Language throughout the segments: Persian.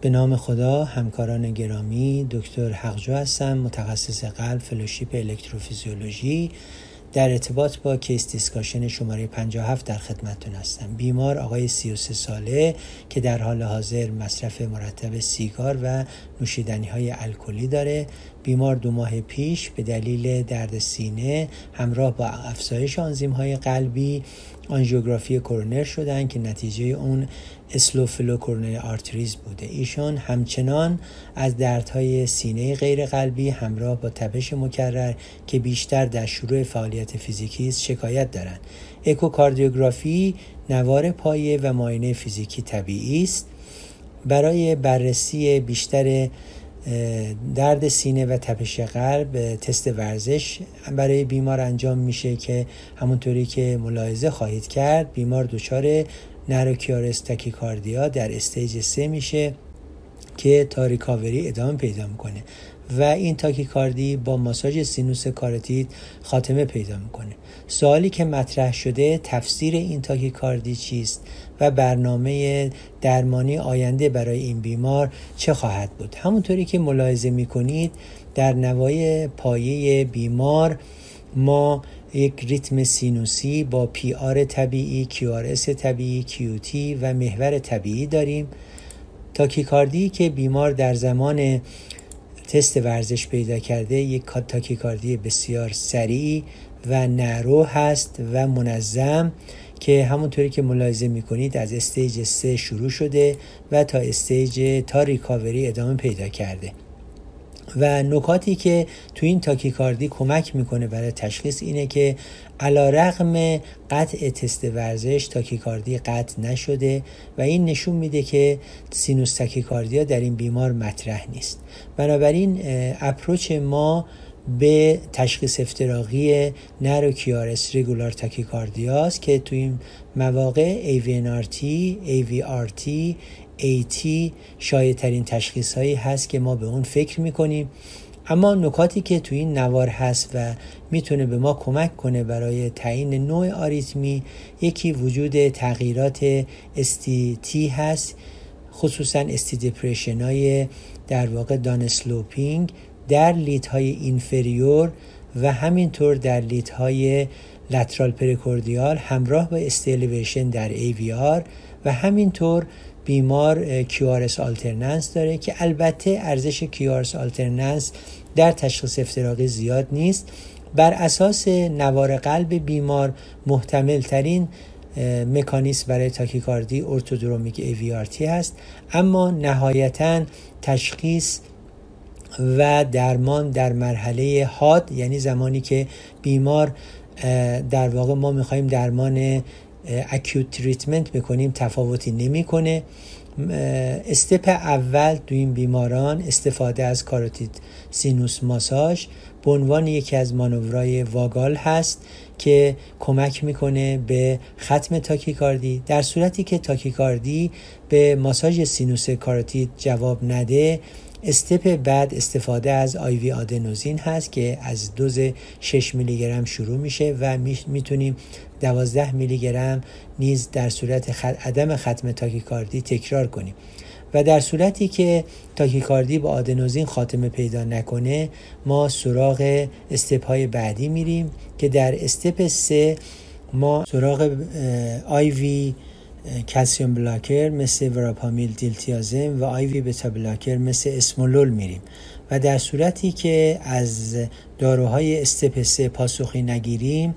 به نام خدا همکاران گرامی دکتر حقجو هستم متخصص قلب fellowship الکتروفیزیولوژی. در ارتباط با case discussion شماره 57 در خدمتتون هستم. بیمار آقای 33 ساله که در حال حاضر مصرف مرتب سیگار و نوشیدنی های الکلی داره. بیمار دو ماه پیش به دلیل درد سینه همراه با افزایش آنزیم های قلبی آنژیوگرافی کورونر شدن که نتیجه اون slow flow coronary arteries بوده. ایشان همچنان از دردهای سینه غیر قلبی همراه با تپش مکرر که بیشتر در شروع فعالیت فیزیکی است شکایت دارند. اکوکاردیوگرافی نوار پایه و معاینه فیزیکی طبیعی است. برای بررسی بیشتر درد سینه و تپش قلب تست ورزش برای بیمار انجام میشه که همونطوری که ملاحظه خواهید کرد بیمار دچار narrow QRS tachycardia در stage سه میشه که تا recovery ادامه پیدا می‌کنه. و این تاکیکاردی با ماساژ سینوس کارتید خاتمه پیدا می‌کنه. سوالی که مطرح شده تفسیر این تاکیکاردی چیست و برنامه درمانی آینده برای این بیمار چه خواهد بود؟ همونطوری که ملاحظه می‌کنید در نوار پایه بیمار ما یک ریتم سینوسی با PR طبیعی QRS طبیعی QT و محور طبیعی داریم. تاکیکاردی که بیمار در زمان تست ورزش پیدا کرده یک تاکیکاردی بسیار سریع و narrow هست و منظم که همونطوری که ملاحظه می‌کنید از stage 3 شروع شده و تا stage تا recovery ادامه پیدا کرده. و نکاتی که تو این تاکیکاردی کمک می‌کنه برای تشخیص اینه که علی رغم قطع تست ورزش تاکیکاردی قطع نشده و این نشون میده که sinus tachycardia در این بیمار مطرح نیست. بنابراین approach ما به تشخیص افتراقی narrow QRS regular tachycardia ست که تو این مواقع AVNRT, AVRT, AT شایع ترین تشخیص هایی هست که ما به اون فکر می‌کنیم. اما نکاتی که تو این نوار هست و می‌تونه به ما کمک کنه برای تعیین نوع آریتمی یکی وجود تغییرات STT هست خصوصا استی دپریشن های در واقع دان سلوپینگ در های اینفریور و همینطور در high lateral precordial همراه با ST elevation در AVR و همینطور بیمار QRS alternans داره که البته ارزش QRS alternans در تشخیص افتراقی زیاد نیست. بر اساس نوار قلب بیمار محتمل ترین مکانیسم برای تاکیکاردی orthodromic AVRT هست. اما نهایتا تشخیص و درمان در مرحله هاد یعنی زمانی که بیمار در واقع ما می‌خوایم درمان اکیوت تریتمنت بکنیم تفاوتی نمی‌کنه. استپ اول دو این بیماران استفاده از کاروتید سینوس ماساژ. به عنوان یکی از مانورای واگال هست که کمک می‌کنه به ختم تاکیکاردی. در صورتی که تاکیکاردی به ماساژ سینوس کاروتید جواب نده استپ بعد استفاده از آیوی آدنوزین هست که از دوز 6 میلی گرم شروع میشه و می‌تونیم 12 میلی گرم نیز در صورت عدم ختم تاکیکاردی تکرار کنیم. و در صورتی که تاکیکاردی با آدنوزین خاتمه پیدا نکنه ما سراغ استپ های بعدی میریم که در استپ 3 ما سراغ IV calcium blocker مثل وراپامیل دیلتیازم و IV beta blocker مثل اسمولول میریم و در صورتی که از داروهای step پاسخی نگیریم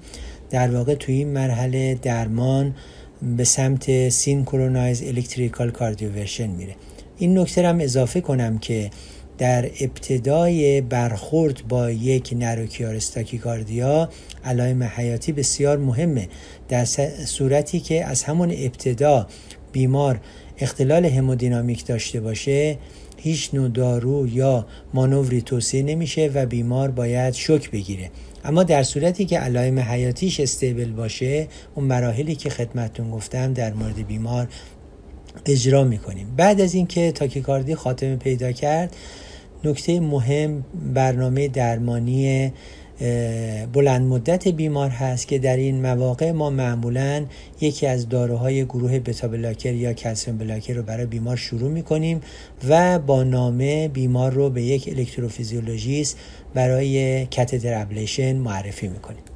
در واقع توی این مرحله درمان به سمت synchronized electrical cardioversion میره. این نکته هم اضافه کنم که در ابتدای برخورد با یک narrow QRS tachycardia علائم حیاتی بسیار مهمه. در صورتی که از همون ابتدا بیمار اختلال همودینامیک داشته باشه هیچ نوع دارو یا مانوری توصیه نمیشه و بیمار باید شک بگیره. اما در صورتی که علائم حیاتیش استیبل باشه اون مراحلی که خدمتتون گفتم در مورد بیمار اجرا می‌کنیم. بعد از اینکه تاکیکاردی خاتمه پیدا کرد نکته مهم برنامه درمانی بلند مدت بیمار هست که در این مواقع ما معمولا یکی از داروهای گروه بتا بلاکر یا کلسیم بلاکر رو برای بیمار شروع می‌کنیم و با نامه بیمار رو به یک الکتروفیزیولوژیست برای کاتتر ابلیشن معرفی می‌کنیم.